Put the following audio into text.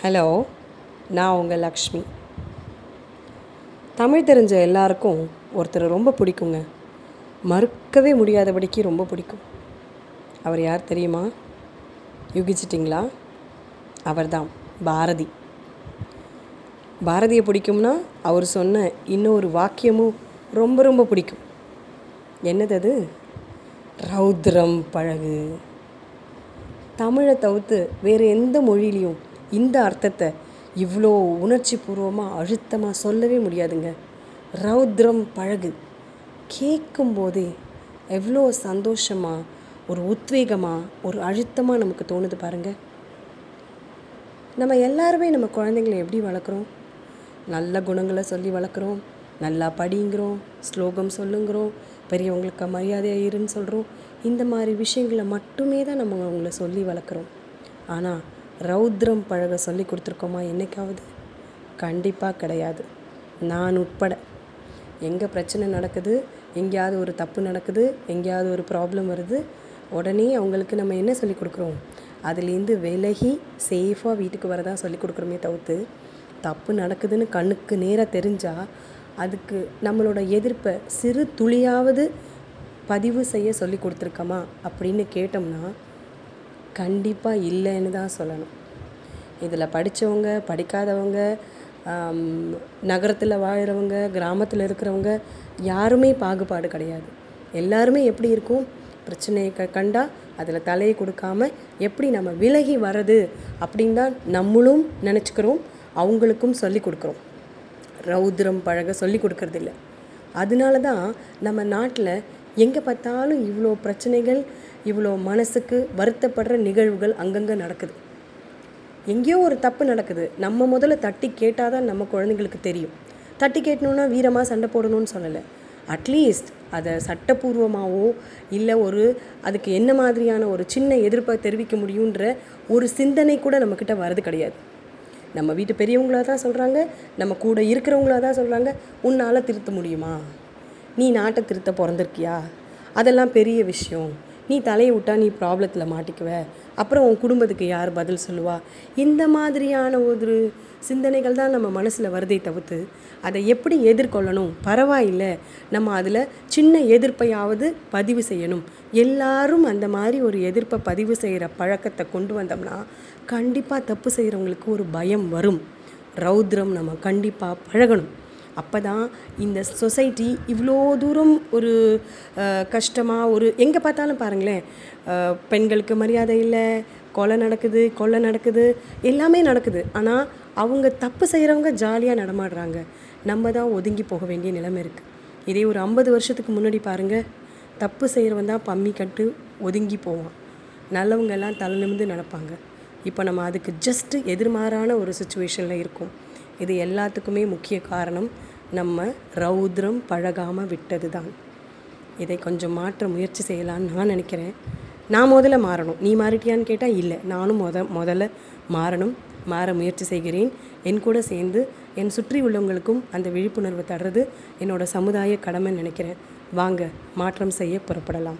Hello நான் உங்கள் லக்ஷ்மி. தமிழ் தெரிஞ்ச எல்லாருக்கும் ஒருத்தர் ரொம்ப பிடிக்குங்க. மறுக்கவே முடியாதபடிக்கு ரொம்ப பிடிக்கும். அவர் யார் தெரியுமா? யூகிச்சிட்டிங்களா? அவர்தான் பாரதி. பாரதியை பிடிக்கும்னா அவர் சொன்ன இன்னொரு வாக்கியமும் ரொம்ப ரொம்ப பிடிக்கும். என்னது அது? ரௌத்ரம் பழகு. தமிழை தவிர்த்து வேறு எந்த மொழியிலையும் இந்த அர்த்தத்தை இவ்வளோ உணர்ச்சி பூர்வமாக அழுத்தமாக சொல்லவே முடியாதுங்க. ரௌத்ரம் பழகு. கேட்கும்போதே எவ்வளோ சந்தோஷமாக ஒரு உத்வேகமாக ஒரு அழுத்தமாக நமக்கு தோணுது பாருங்கள் நம்ம எல்லாருமே நம்ம குழந்தைங்களை எப்படி வளர்க்குறோம்? நல்ல குணங்களை சொல்லி வளர்க்குறோம் நல்லா படிங்கிறோம் ஸ்லோகம் சொல்லுங்கிறோம் பெரியவங்களுக்கு மரியாதையாக இருன்னு சொல்கிறோம் இந்த மாதிரி விஷயங்களை மட்டுமே தான் நம்ம அவங்கள சொல்லி வளர்க்குறோம். ஆனால் ரௌத்ரம் பழக சொல்லி கொடுத்துருக்கோமா? என்னைக்காவது? கண்டிப்பாக கிடையாது. நான் உட்பட. எங்கே பிரச்சனை நடக்குது? எங்கேயாவது ஒரு தப்பு நடக்குது? எங்கேயாவது ஒரு ப்ராப்ளம் வருது? உடனே அவங்களுக்கு நம்ம என்ன சொல்லி கொடுக்குறோம்? அதுலேருந்து விலகி சேஃபாக வீட்டுக்கு வரதான் சொல்லி கொடுக்குறோமே தவிர்த்து தப்பு நடக்குதுன்னு கண்ணுக்கு நேராக தெரிஞ்சால் அதுக்கு நம்மளோட எதிர்ப்பை சிறு துளியாவது பதிவு செய்ய சொல்லி கொடுத்துருக்கோமா? அப்படின்னு கேட்டோம்னா கண்டிப்பாக இல்லைன்னு தான் சொல்லணும். இதில் படித்தவங்க படிக்காதவங்க நகரத்தில் வாழ்கிறவங்க கிராமத்தில் இருக்கிறவங்க யாருமே பாகுபாடு கிடையாது. எல்லாருமே எப்படி இருக்கும்? பிரச்சனையை க கண்டா அதில் தலையை கொடுக்காம எப்படி நம்ம விலகி வர்றது அப்படின்னு தான் நம்மளும் நினச்சிக்கிறோம் அவங்களுக்கும் சொல்லி கொடுக்குறோம். ரௌத்ரம் பழக சொல்லி கொடுக்கறதில்ல அதனால தான் நம்ம நாட்டில் எங்கே பார்த்தாலும் இவ்வளோ பிரச்சனைகள் இவ்வளோ மனசுக்கு வருத்தப்படுற நிகழ்வுகள் அங்கங்கே நடக்குது. எங்கேயோ ஒரு தப்பு நடக்குது. நம்ம முதல்ல தட்டி கேட்டால் தான் நம்ம குழந்தைங்களுக்கு தெரியும். தட்டி கேட்டணுன்னா வீரமாக சண்டை போடணும்னு சொல்லலை. அட்லீஸ்ட் அதை சட்டப்பூர்வமாகவோ இல்லை ஒரு அதுக்கு என்ன மாதிரியான ஒரு சின்ன எதிர்ப்பை தெரிவிக்க முடியுன்ற ஒரு சிந்தனை கூட நம்மக்கிட்ட வர்றது கிடையாது. நம்ம வீட்டு பெரியவங்களாக தான் சொல்கிறாங்க நம்ம கூட இருக்கிறவங்களாக தான் சொல்கிறாங்க உன்னால் திருத்த முடியுமா? நீ நாட்டை திருத்த பிறந்திருக்கியா? அதெல்லாம் பெரிய விஷயம். நீ தலையை விட்டா நீ ப்ராப்ளத்தில் மாட்டிக்குவ. அப்புறம் உன் குடும்பத்துக்கு யார் பதில் சொல்லுவா? இந்த மாதிரியான ஒரு சிந்தனைகள் தான் நம்ம மனசில் வருதை தவிர்த்து அதை எப்படி எதிர்கொள்ளணும்? பரவாயில்லை. நம்ம அதில் சின்ன எதிர்ப்பையாவது பதிவு செய்யணும். எல்லாரும் அந்த மாதிரி ஒரு எதிர்ப்பை பதிவு செய்கிற பழக்கத்தை கொண்டு வந்தோம்னா கண்டிப்பாக தப்பு செய்கிறவங்களுக்கு ஒரு பயம் வரும். ரௌத்ரம் நம்ம கண்டிப்பாக பழகணும். அப்போ தான் இந்த சொசைட்டி இவ்வளோ தூரம் ஒரு கஷ்டமாக ஒரு எங்கே பார்த்தாலும் பாருங்களேன் பெண்களுக்கு மரியாதை இல்லை கொலை நடக்குது கொலை நடக்குது எல்லாமே நடக்குது. ஆனால் அவங்க தப்பு செய்கிறவங்க ஜாலியாக நடமாடுறாங்க. நம்ம தான் ஒதுங்கி போக வேண்டிய நிலைமை இருக்குது இதே ஒரு ஐம்பது வருஷத்துக்கு முன்னாடி பாருங்கள் தப்பு செய்கிறவன் தான் பம்மி கட்டு ஒதுங்கி போவான். நல்லவங்கெல்லாம் தலை நிமிந்து நடப்பாங்க. இப்போ நம்ம அதுக்கு ஜஸ்ட்டு எதிர்மாறான ஒரு சுச்சுவேஷனில் இருக்கோம். இது எல்லாத்துக்குமே முக்கிய காரணம் நம்ம ரௌத்ரம் பழகாமல் விட்டது தான் இதை கொஞ்சம் மாற்ற முயற்சி செய்யலான்னு நான் நினைக்கிறேன். நான் முதல்ல மாறணும். நீ மாறிட்டியான்னு கேட்டால் இல்லை. நானும் முத முதல்ல மாறணும். மாற முயற்சி செய்கிறேன். என் கூட சேர்ந்து என் சுற்றி உள்ளவங்களுக்கும் அந்த விழிப்புணர்வு தர்றது என்னோட சமுதாய கடமைன்னு நினைக்கிறேன். வாங்க மாற்றம் செய்ய புறப்படலாம்.